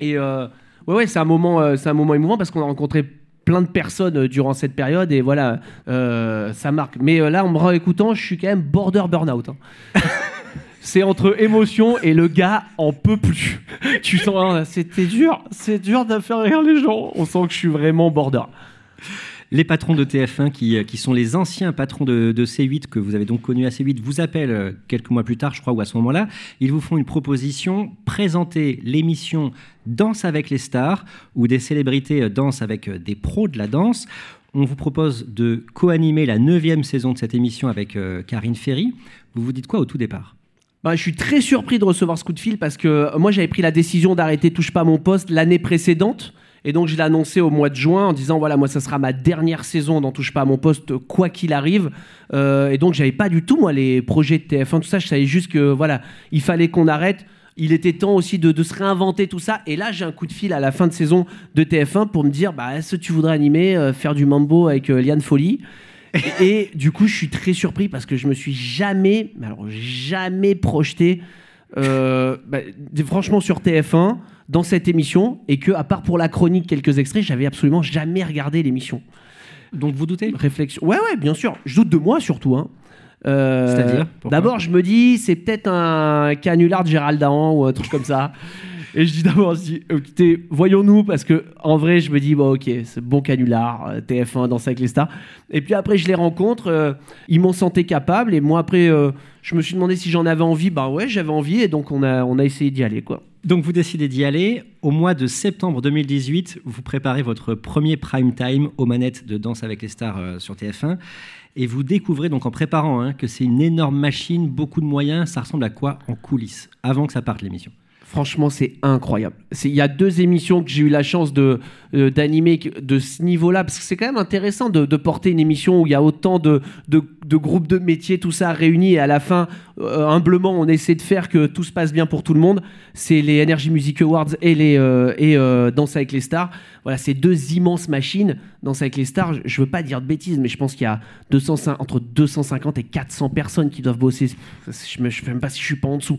Et euh, ouais, ouais, c'est un moment, c'est un moment émouvant parce qu'on a rencontré plein de personnes durant cette période et voilà, ça marque. Mais là, en me réécoutant, je suis quand même border burnout. Hein. c'est entre émotion et le gars en peut plus. tu sens, hein, c'était dur, c'est dur de faire rire les gens. On sent que je suis vraiment border. Les patrons de TF1, qui, qui sont les anciens patrons de, C8, que vous avez donc connus à C8, vous appellent euh, quelques mois plus tard, je crois, ou à ce moment-là. Ils vous font une proposition, présenter l'émission Danse avec les stars, où des célébrités euh, dansent avec euh, des pros de la danse. On vous propose de co-animer la neuvième saison de cette émission avec Karine Ferry. Vous vous dites quoi au tout départ? Bah, je suis très surpris de recevoir ce coup de fil parce que euh, moi j'avais pris la décision d'arrêter Touche pas mon poste l'année précédente. Et donc je l'ai annoncé au mois de juin en disant voilà moi ça sera ma dernière saison dans Touche pas à mon poste quoi qu'il arrive. Euh, et donc j'avais pas du tout moi les projets de TF1 tout ça. Je savais juste que voilà il fallait qu'on arrête. Il était temps aussi de, se réinventer tout ça. Et là j'ai un coup de fil à la fin de saison de TF1 pour me dire bah est-ce que tu voudrais animer euh, faire du mambo avec Liane Folly? Et, du coup, je suis très surpris parce que je me suis jamais, alors jamais projeté, euh, bah, franchement, sur TF1 dans cette émission et que, à part pour la chronique, quelques extraits, j'avais absolument jamais regardé l'émission. Donc vous doutez? Réflexion. Ouais, ouais, bien sûr. Je doute de moi surtout. Hein. Euh, C'est-à-dire? D'abord, je me dis, c'est peut-être un canular de Gérald Dahan ou un truc comme ça. Et je dis d'abord, je dis, écoutez, voyons-nous, parce que en vrai, je me dis, bon, ok, c'est bon canular, euh, TF1, Danse avec les stars. Et puis après, je les rencontre, euh, ils m'ont senti capable, et moi, après, euh, je me suis demandé si j'en avais envie. Bah ouais, j'avais envie, et donc on a, on a essayé d'y aller, quoi. Donc vous décidez d'y aller. Au mois de septembre 2018, vous préparez votre premier prime time aux manettes de Danse avec les stars sur TF1. Et vous découvrez donc en préparant hein, que c'est une énorme machine, beaucoup de moyens. Ça ressemble à quoi en coulisses, avant que ça parte l'émission? Franchement, c'est incroyable. Il y a deux émissions que j'ai eu la chance de euh, d'animer de ce niveau-là, parce que c'est quand même intéressant de, porter une émission où il y a autant de, de, groupes de métiers, tout ça réuni, et à la fin, euh, humblement, on essaie de faire que tout se passe bien pour tout le monde. C'est les Energy Music Awards et les euh, et Danse avec les stars. Voilà, ces deux immenses machines. Danse avec les stars, je, ne veux pas dire de bêtises, mais je pense qu'il y a 200, entre 250 et 400 personnes qui doivent bosser. Je ne sais même pas si je suis pas en dessous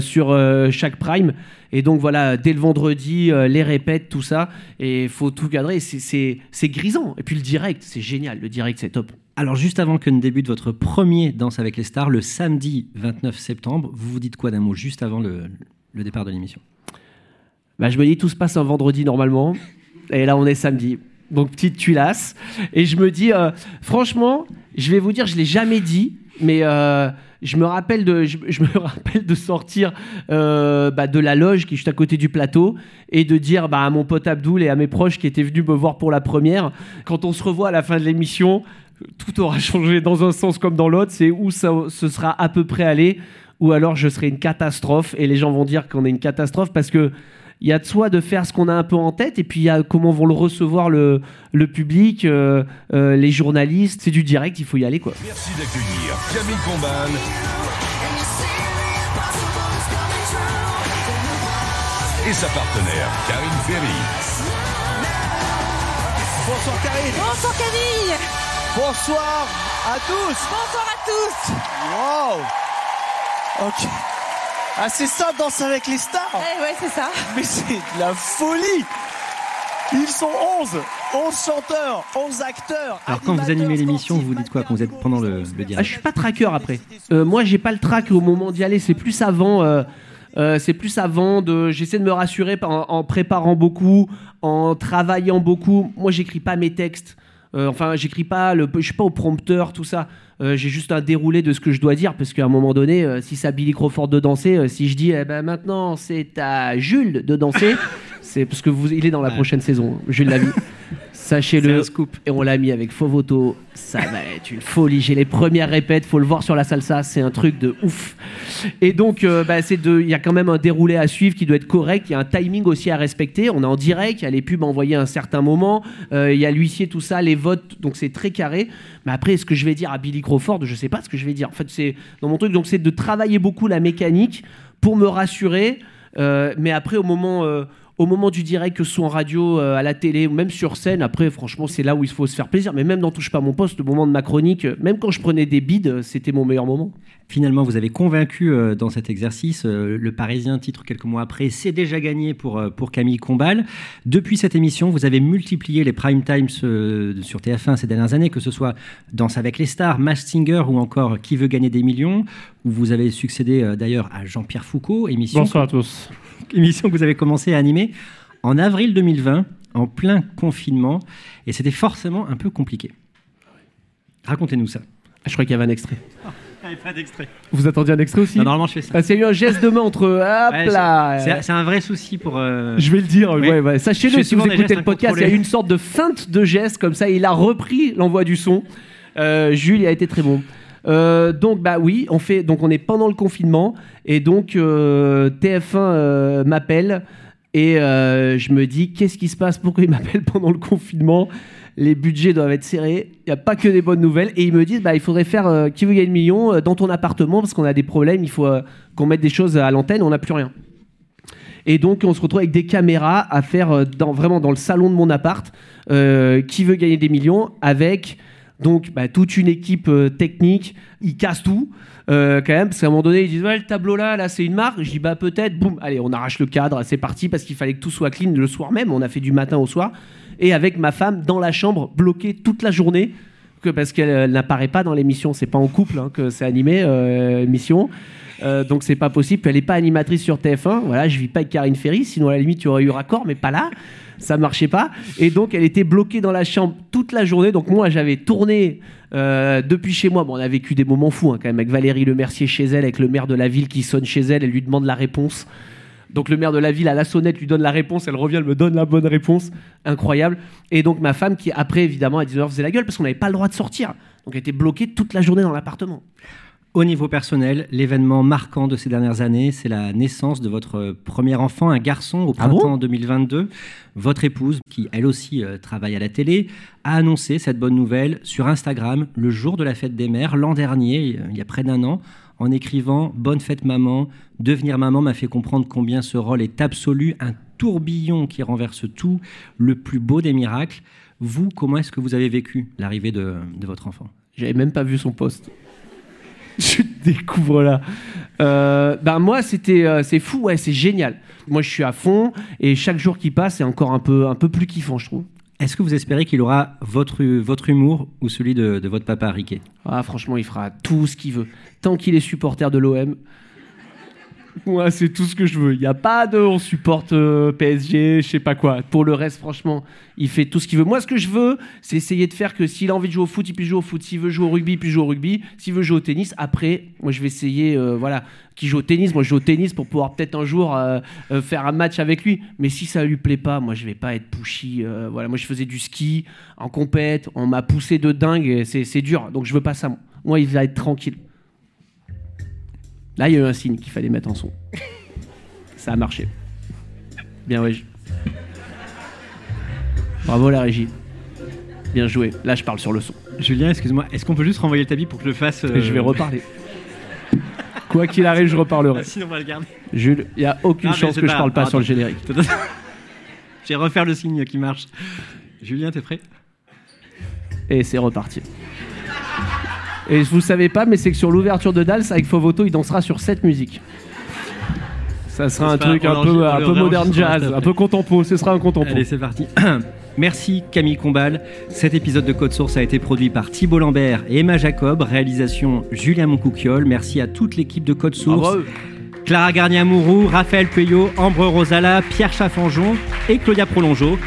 sur chaque prime. Et donc voilà, dès le vendredi, euh, les répètes, tout ça. Et il faut tout cadrer. C'est grisant. Et puis le direct, c'est génial. Le direct, c'est top. Alors juste avant que ne débute votre premier Danse avec les stars, le samedi 29 septembre, vous vous dites quoi d'un mot juste avant le, le départ de l'émission? Bah, Je me dis tout se passe un vendredi normalement. Et là, on est samedi. donc petite tulasse. Et je me dis, euh, franchement, je vais vous dire, je l'ai jamais dit, mais euh, je me rappelle de, sortir euh, bah, de la loge qui est juste à côté du plateau et de dire bah, à mon pote Abdoul et à mes proches qui étaient venus me voir pour la première, quand on se revoit à la fin de l'émission, tout aura changé dans un sens comme dans l'autre. C'est où ça ce sera à peu près allé, ou alors je serai une catastrophe et les gens vont dire qu'on est une catastrophe parce que il y a de soi de faire ce qu'on a un peu en tête et puis il y a comment vont le recevoir le, le public, euh, euh, les journalistes. C'est du direct, il faut y aller quoi. Merci d'accueillir Camille Combal. Et sa partenaire, Karine Ferry. Bonsoir Karine. Bonsoir Camille. Bonsoir à tous. Bonsoir à tous. Wow. Ok. Ah c'est ça, danse avec les stars. Eh ouais, c'est ça. Mais c'est de la folie. Ils sont 11. 11 chanteurs, 11 acteurs. Alors quand vous animez l'émission, vous dites quoi quand vous êtes pendant le, le Ah, direct je suis pas tracker après. Euh, moi, j'ai pas le track au moment d'y aller. C'est plus avant. euh, euh, c'est plus avant de. J'essaie de me rassurer en, en préparant beaucoup, en travaillant beaucoup. Moi, j'écris pas mes textes. Euh, enfin, j'écris pas. Le, je suis pas au prompteur, tout ça. Euh, j'ai juste un déroulé de ce que je dois dire parce qu'à un moment donné, euh, si à Billy Crawford de danser, si je dis eh ben maintenant c'est à Jules de danser, c'est parce que vous, il est dans la prochaine saison. Jules l'a vu. Sachez-le. Et on l'a mis avec Fovoto. Ça va être une folie. J'ai les premières répètes. Faut le voir sur la salsa. C'est un truc de ouf. Et donc, euh, bah, c'est de. Il y a quand même un déroulé à suivre qui doit être correct. Il y a un timing aussi à respecter. On est en direct. Il y a les pubs envoyées à un certain moment. Euh, Il y a l'huissier, tout ça, les votes. Donc c'est très carré. Mais après, ce que je vais dire à Billy Crawford, je sais pas ce que je vais dire. En fait, c'est dans mon truc. Donc c'est de travailler beaucoup la mécanique pour me rassurer. Euh, mais après, au moment, euh, au moment du direct, que ce soit en radio, euh, à la télé, ou même sur scène, après, franchement, c'est là où il faut se faire plaisir. Mais même dans Touche pas mon poste, le moment de ma chronique, euh, même quand je prenais des bides, euh, c'était mon meilleur moment. Finalement, vous avez convaincu euh, dans cet exercice. euh, le Parisien, titre quelques mois après, c'est déjà gagné pour, euh, pour Camille Combal. Depuis cette émission, vous avez multiplié les prime times euh, sur TF1 ces dernières années, que ce soit Danse avec les stars, Masked Singer ou encore Qui veut gagner des millions, où vous avez succédé euh, d'ailleurs à Jean-Pierre Foucault, émission, Bonsoir à tous. émission que vous avez commencé à animer en avril 2020, en plein confinement, et c'était forcément un peu compliqué. Racontez-nous ça. Je crois qu'il y avait un extrait. Il n'y avait pas d'extrait. Vous attendiez un extrait aussi Non, normalement, je fais ça. Parce qu'il y a eu un geste de main entre. Hop Ouais, là c'est- c'est- C'est un vrai souci pour. euh, Je vais le dire, Oui. ouais, ouais. Je sachez-le si vous écoutez le podcast, il y a eu une sorte de feinte de geste comme ça, et il a repris l'envoi du son. Euh, Jules, il a été très bon. Euh, donc bah oui, on fait donc on est pendant le confinement et donc euh, TF1 euh, m'appelle et je me dis qu'est-ce qui se passe? Pourquoi il m'appelle pendant le confinement? Les budgets doivent être serrés, il n'y a pas que des bonnes nouvelles. Et ils me disent, bah, il faudrait faire Qui veut gagner le million dans ton appartement parce qu'on a des problèmes, il faut qu'on mette des choses à l'antenne, on n'a plus rien. Et donc, on se retrouve avec des caméras à faire vraiment dans le salon de mon appart. qui veut gagner des millions avec donc bah, toute une équipe euh, technique. Ils cassent tout. euh, quand même, parce qu'à un moment donné, ils disent ouais, le tableau là, là c'est une marque. Je dis bah peut-être, boum, allez, on arrache le cadre, c'est parti, parce qu'il fallait que tout soit clean le soir même. On a fait du matin au soir. Et avec ma femme dans la chambre, bloquée toute la journée, parce qu'elle n'apparaît pas dans l'émission. C'est pas en couple hein, que c'est animé, euh, émission. Euh, donc c'est pas possible. Elle n'est pas animatrice sur TF1. Voilà, je vis pas avec Karine Ferry, sinon à la limite il y aurait eu raccord, mais pas là. Ça marchait pas. Et donc elle était bloquée dans la chambre toute la journée. Donc moi j'avais tourné euh, depuis chez moi. Bon, on a vécu des moments fous hein, quand même avec Valérie Le Mercier chez elle, avec le maire de la ville qui sonne chez elle, elle lui demande la réponse. Donc le maire de la ville à la sonnette lui donne la réponse, elle revient, elle me donne la bonne réponse, incroyable. Et donc ma femme qui après évidemment à 19h faisait la gueule parce qu'on n'avait pas le droit de sortir. Donc elle était bloquée toute la journée dans l'appartement. Au niveau personnel, l'événement marquant de ces dernières années, c'est la naissance de votre premier enfant, un garçon, au Ah bon? printemps 2022. Votre épouse, qui elle aussi euh, travaille à la télé, a annoncé cette bonne nouvelle sur Instagram le jour de la fête des mères, l'an dernier, euh, il y a près d'un an, en écrivant Bonne fête maman, devenir maman m'a fait comprendre combien ce rôle est absolu, un tourbillon qui renverse tout, le plus beau des miracles. Vous, comment est-ce que vous avez vécu l'arrivée de, de votre enfant? J'avais même pas vu son poste. Je découvre là. Euh, ben moi, c'était, euh, c'est fou, ouais, c'est génial. Moi, je suis à fond et chaque jour qui passe, c'est encore un peu, un peu plus kiffant, je trouve. Est-ce que vous espérez qu'il aura votre, votre humour ou celui de, de votre papa Riquet? Ah, franchement, il fera tout ce qu'il veut. Tant qu'il est supporter de l'OM. Moi, c'est tout ce que je veux. Il n'y a pas de on supporte euh, PSG, je sais pas quoi. Pour le reste, franchement, il fait tout ce qu'il veut. Moi, ce que je veux, c'est essayer de faire que s'il a envie de jouer au foot, il puisse jouer au foot. S'il veut jouer au rugby, il puisse jouer au rugby. S'il veut jouer au tennis, après, moi, je vais essayer, euh, voilà, qui joue au tennis, moi, je joue au tennis pour pouvoir peut-être un jour euh, faire un match avec lui. Mais si ça lui plaît pas, moi, je vais pas être pushy. voilà, moi, je faisais du ski en compète, on m'a poussé de dingue, c'est dur. Donc, je veux pas ça. Moi, il va être tranquille. Là, il y a eu un signe qu'il fallait mettre en son. Ça a marché. Bien, ouais. Bravo la régie. Bien joué. Là, je parle sur le son. Julien, excuse-moi, est-ce qu'on peut juste renvoyer le tapis pour que je le fasse Et je vais reparler. Quoi qu'il arrive, je reparlerai. Ah, Sinon, on va le garder. Jules, il n'y a aucune Non, chance que je parle pas sur le générique. Je vais refaire le signe qui marche. Julien, t'es prêt? Et c'est reparti. Et vous savez pas, mais c'est que sur l'ouverture de Dals, avec Fovoto, il dansera sur cette musique. Ça sera un truc un peu, l'enregistre- un on peu le modern réenregistrera jazz, un peu contempo. Ce sera un contempo. Allez, c'est parti. Merci Camille Combal. Cet épisode de Code Source a été produit par Thibault Lambert et Emma Jacob. Réalisation Julien Moncouquiole. Merci à toute l'équipe de Code Source. Bravo. Clara Garnier-Amouroux, Raphaël Peyot, Ambre Rosala, Pierre Chaffanjon et Claudia Prolongeau,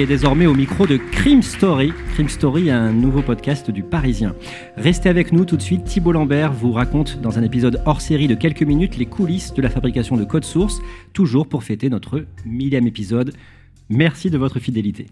est désormais au micro de Crime Story. Crime Story, un nouveau podcast du Parisien. Restez avec nous tout de suite. Thibault Lambert vous raconte dans un épisode hors série de quelques minutes les coulisses de la fabrication de Code Source, toujours pour fêter notre millième épisode. Merci de votre fidélité.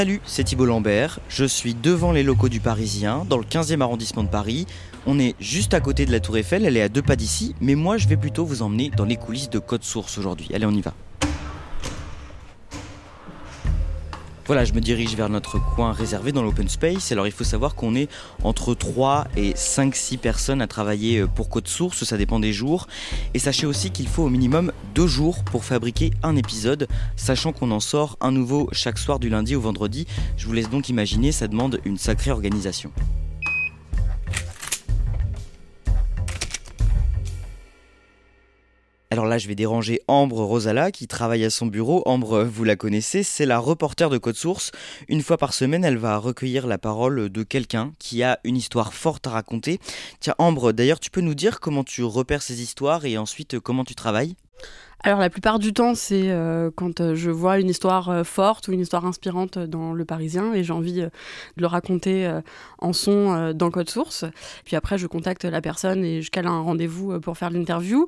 Salut, c'est Thibault Lambert. Je suis devant les locaux du Parisien, dans le 15e arrondissement de Paris. On est juste à côté de la Tour Eiffel, elle est à deux pas d'ici, mais moi je vais plutôt vous emmener dans les coulisses de Code Source aujourd'hui. Allez, on y va. Voilà, je me dirige vers notre coin réservé dans l'open space. Alors il faut savoir qu'on est entre 3 et 5 6 personnes à travailler euh, pour Code Source, ça dépend des jours. Et sachez aussi qu'il faut au minimum 2 jours pour fabriquer un épisode, sachant qu'on en sort un nouveau chaque soir du lundi au vendredi. Je vous laisse donc imaginer, ça demande une sacrée organisation. Alors là, je vais déranger Ambre Rosala qui travaille à son bureau. Ambre, vous la connaissez, c'est la reporter de Code Source. Une fois par semaine, elle va recueillir la parole de quelqu'un qui a une histoire forte à raconter. Tiens, Ambre, d'ailleurs, tu peux nous dire comment tu repères ces histoires et ensuite euh, comment tu travailles? Alors la plupart du temps, c'est euh, quand euh, je vois une histoire euh, forte ou une histoire inspirante dans Le Parisien et j'ai envie de le raconter en son dans Code Source. Puis après, je contacte la personne et je cale un rendez-vous pour faire l'interview.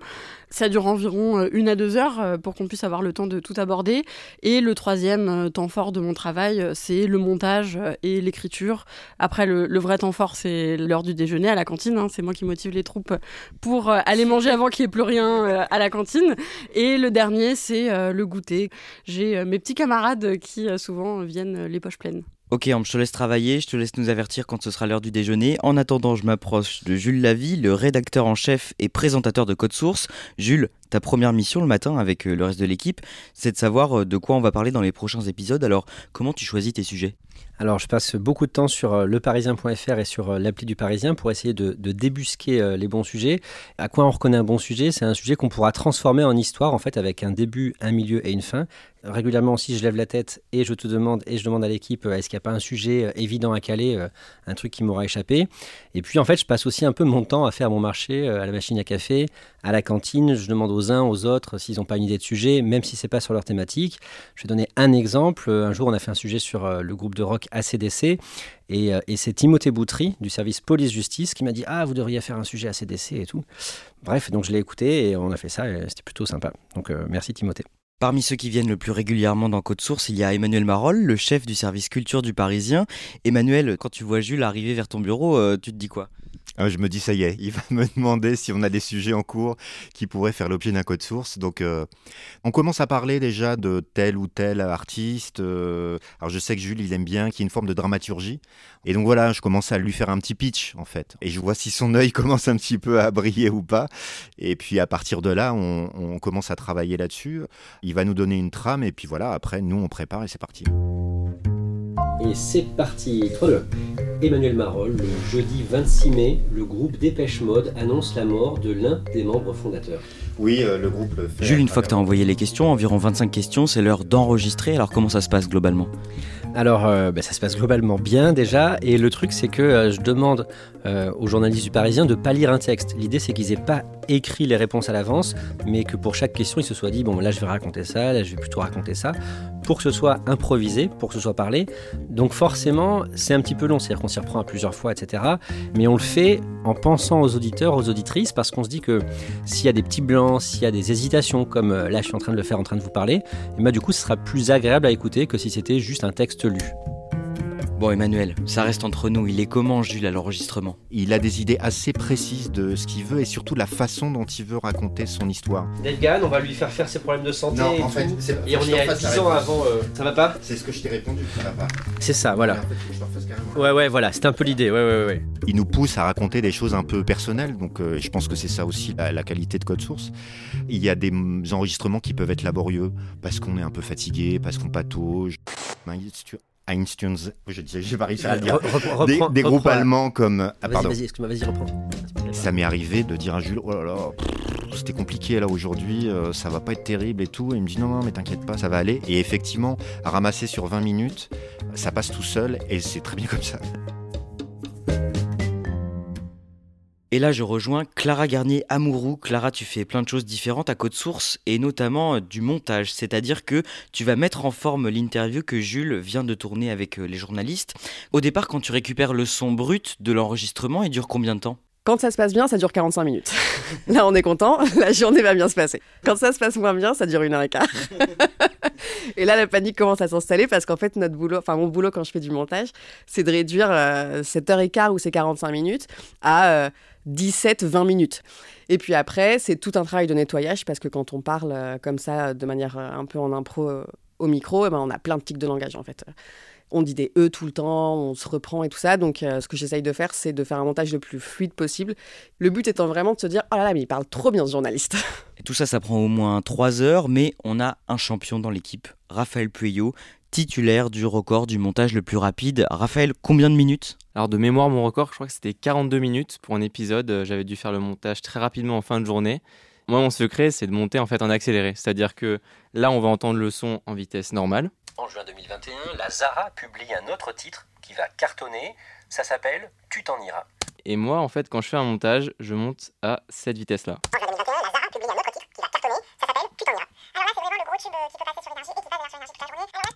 Ça dure environ une à deux heures pour qu'on puisse avoir le temps de tout aborder. Et le troisième temps fort de mon travail, c'est le montage et l'écriture. Après, le, vrai temps fort, c'est l'heure du déjeuner à la cantine. hein. C'est moi qui motive les troupes pour aller manger avant qu'il n'y ait plus rien à la cantine. Le dernier, c'est euh, le goûter. J'ai euh, mes petits camarades qui euh, souvent viennent les poches pleines. Ok, je te laisse travailler, je te laisse nous avertir quand ce sera l'heure du déjeuner. En attendant, je m'approche de Jules Lavie, le rédacteur en chef et présentateur de Code Source. Jules, ta première mission le matin avec euh, le reste de l'équipe, c'est de savoir euh, de quoi on va parler dans les prochains épisodes. Alors, comment tu choisis tes sujets? Alors, je passe beaucoup de temps sur euh, leparisien.fr et sur l'appli du Parisien pour essayer de, débusquer les bons sujets. À quoi on reconnaît un bon sujet? C'est un sujet qu'on pourra transformer en histoire, en fait, avec un début, un milieu et une fin. Régulièrement aussi, je lève la tête et je te demande, et je demande à l'équipe, est-ce qu'il n'y a pas un sujet évident à caler, un truc qui m'aura échappé? Et puis, en fait, je passe aussi un peu mon temps à faire mon marché à la machine à café, à la cantine. Je demande aux uns, aux autres, s'ils n'ont pas une idée de sujet, même si c'est pas sur leur thématique. Je vais donner un exemple. Euh, Un jour, on a fait un sujet sur euh, le groupe de rock ACDC. Et, euh, et c'est Timothée Boutry du service police-justice qui m'a dit Ah, vous devriez faire un sujet ACDC et tout. Bref, donc je l'ai écouté et on a fait ça et c'était plutôt sympa. Donc merci Timothée. Parmi ceux qui viennent le plus régulièrement dans Code Source, il y a Emmanuel Marolle, le chef du service culture du Parisien. Emmanuel, quand tu vois Jules arriver vers ton bureau, euh, tu te dis quoi? Ah, Je me dis, ça y est, il va me demander si on a des sujets en cours qui pourraient faire l'objet d'un code source. Donc, euh, on commence à parler déjà de tel ou tel artiste. euh, alors, je sais que Jules, il aime bien qu'il y ait une forme de dramaturgie. Et donc, voilà, je commence à lui faire un petit pitch, en fait. Et je vois si son œil commence un petit peu à briller ou pas. Et puis, à partir de là, on, commence à travailler là-dessus. Va nous donner une trame. Et puis, voilà, après, nous, on prépare et c'est parti. Et c'est parti. Chrono. Emmanuel Marolles, le jeudi 26 mai, le groupe Dépêche Mode annonce la mort de l'un des membres fondateurs. Oui, euh, le groupe le fait. Jules, une fois que tu as envoyé les questions, environ 25 questions, c'est l'heure d'enregistrer. Alors comment ça se passe globalement? Alors, euh, bah, ça se passe globalement bien déjà. Et le truc, c'est que euh, je demande euh, aux journalistes du Parisien de pas lire un texte. L'idée, c'est qu'ils aient pas écrit les réponses à l'avance, mais que pour chaque question, ils se soient dit bon, là, je vais raconter ça, là, je vais plutôt raconter ça, pour que ce soit improvisé, pour que ce soit parlé. Donc, forcément, c'est un petit peu long, c'est-à-dire qu'on s'y reprend à plusieurs fois, etc. Mais on le fait en pensant aux auditeurs, aux auditrices, parce qu'on se dit que s'il y a des petits blancs, s'il y a des hésitations, comme euh, là, je suis en train de le faire, en train de vous parler, et bah, du coup, ce sera plus agréable à écouter que si c'était juste un texte lu. Bon Emmanuel, ça reste entre nous, il est comment Jules à l'enregistrement? Il a des idées assez précises de ce qu'il veut et surtout de la façon dont il veut raconter son histoire. Delgan, on va lui faire faire ses problèmes de santé. Non, et en fait, c'est- et on que est à fasse la 10 ans avant. euh, Ça va pas? C'est ce que je t'ai répondu, ça va pas. C'est ça, voilà. En fait, faut que je te refasse carrément. Ouais, ouais, voilà, c'était un peu l'idée. Ouais, ouais, ouais. Il nous pousse à raconter des choses un peu personnelles, donc euh, je pense que c'est ça aussi la, la qualité de Code Source. Il y a des mm, enregistrements qui peuvent être laborieux parce qu'on est un peu fatigué, parce qu'on patauge. Einstein, je dis, j'ai pas réussi à le dire. Re- re- des, groupes allemands comme. Ah, Vas-y, vas-y, excuse-moi, vas-y, reprends. Ça m'est arrivé de dire à Jules, oh là là, c'était compliqué là aujourd'hui, euh, ça va pas être terrible et tout. Et il me dit non, non, mais t'inquiète pas, ça va aller. Et effectivement, ramasser sur 20 minutes, ça passe tout seul et c'est très bien comme ça. Et là, je rejoins Clara Garnier Amourou. Clara, tu fais plein de choses différentes à Code Source et notamment euh, du montage. C'est-à-dire que tu vas mettre en forme l'interview que Jules vient de tourner avec euh, les journalistes. Au départ, quand tu récupères le son brut de l'enregistrement, il dure combien de temps? Quand ça se passe bien, ça dure 45 minutes. Là, on est content, la journée va bien se passer. Quand ça se passe moins bien, ça dure une heure et quart. et là, la panique commence à s'installer parce qu'en fait, notre boulot, enfin mon boulot quand je fais du montage, c'est de réduire euh, cette heure et quart ou ces 45 minutes à euh, 17-20 minutes. Et puis après, c'est tout un travail de nettoyage parce que quand on parle euh, comme ça, de manière euh, un peu en impro euh, au micro, eh ben, on a plein de tics de langage en fait. On dit des E tout le temps, on se reprend et tout ça. Donc, euh, ce que j'essaye de faire, c'est de faire un montage le plus fluide possible. Le but étant vraiment de se dire Oh là là, mais il parle trop bien ce journaliste. Et tout ça, ça prend au moins 3 heures, mais on a un champion dans l'équipe, Raphaël Pueyo, titulaire du record du montage le plus rapide. Raphaël, combien de minutes? Alors de mémoire, mon record, je crois que c'était 42 minutes pour un épisode. Euh, J'avais dû faire le montage très rapidement en fin de journée. Moi, mon secret, c'est de monter en fait en accéléré. C'est-à-dire que là, on va entendre le son en vitesse normale. En juin 2021, la Zara publie un autre titre qui va cartonner. Ça s'appelle Tu t'en iras. Et moi, en fait, quand je fais un montage, je monte à cette vitesse-là.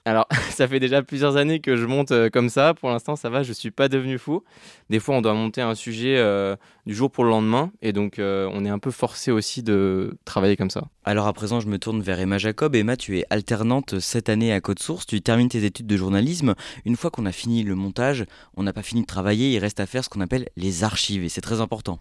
Alors, ça fait déjà plusieurs années que je monte euh, comme ça. Pour l'instant, ça va, je suis pas devenu fou. Des fois, on doit monter un sujet euh, du jour pour le lendemain. Et donc, euh, on est un peu forcé aussi de travailler comme ça. Alors à présent, je me tourne vers Emma Jacob. Emma, tu es alternante cette année à Code Source. Tu termines tes études de journalisme. Une fois qu'on a fini le montage, on n'a pas fini de travailler. Il reste à faire ce qu'on appelle les archives. Et c'est très important.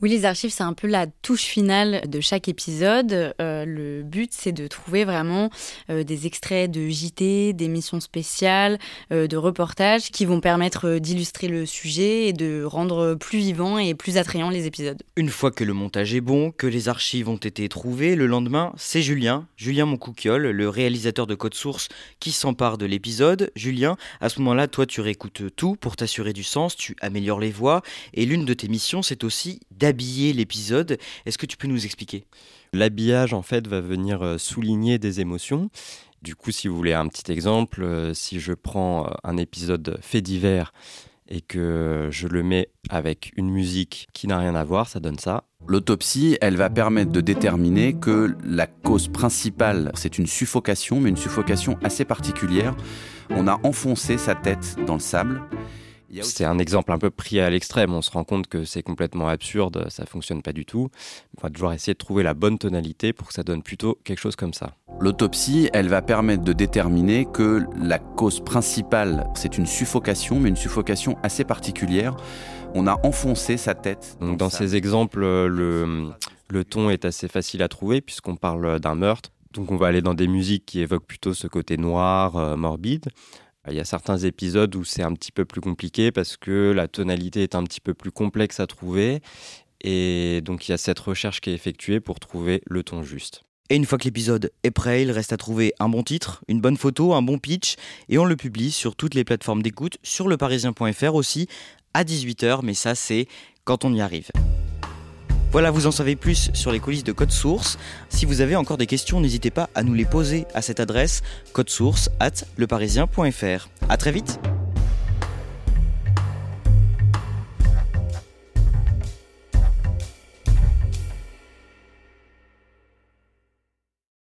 Oui, les archives, c'est un peu la touche finale de chaque épisode. Euh, le but, c'est de trouver vraiment euh, des extraits de JT, d'émissions spéciales, euh, de reportages qui vont permettre euh, d'illustrer le sujet et de rendre plus vivant et plus attrayant les épisodes. Une fois que le montage est bon, que les archives ont été trouvées, le lendemain, c'est Julien, Julien Moncouquiole, le réalisateur de Code Source, qui s'empare de l'épisode. Julien, à ce moment-là, toi, tu réécoutes tout pour t'assurer du sens, tu améliores les voix, et l'une de tes missions, c'est aussi d'habiller l'épisode. Est-ce que tu peux nous expliquer? L'habillage, en fait, va venir euh, souligner des émotions. Du coup, si vous voulez un petit exemple, euh, si je prends euh, un épisode fait divers et que je le mets avec une musique qui n'a rien à voir, ça donne ça. L'autopsie, elle va permettre de déterminer que la cause principale, c'est une suffocation, mais une suffocation assez particulière. On a enfoncé sa tête dans le sable C'est un exemple un peu pris à l'extrême. On se rend compte que c'est complètement absurde, ça fonctionne pas du tout. On va devoir essayer de trouver la bonne tonalité pour que ça donne plutôt quelque chose comme ça. L'autopsie, elle va permettre de déterminer que la cause principale, c'est une suffocation, mais une suffocation assez particulière. On a enfoncé sa tête. Donc dans ces exemples, le, le ton est assez facile à trouver puisqu'on parle d'un meurtre. Donc on va aller dans des musiques qui évoquent plutôt ce côté noir, euh, morbide. Il y a certains épisodes où c'est un petit peu plus compliqué parce que la tonalité est un petit peu plus complexe à trouver. Et donc il y a cette recherche qui est effectuée pour trouver le ton juste. Et une fois que l'épisode est prêt, il reste à trouver un bon titre, une bonne photo, un bon pitch, et on le publie sur toutes les plateformes d'écoute, sur leparisien.fr aussi, à 18h, mais ça c'est quand on y arrive. Voilà, vous en savez plus sur les coulisses de Code Source. Si vous avez encore des questions, n'hésitez pas à nous les poser à cette adresse code source at leparisien.fr. À très vite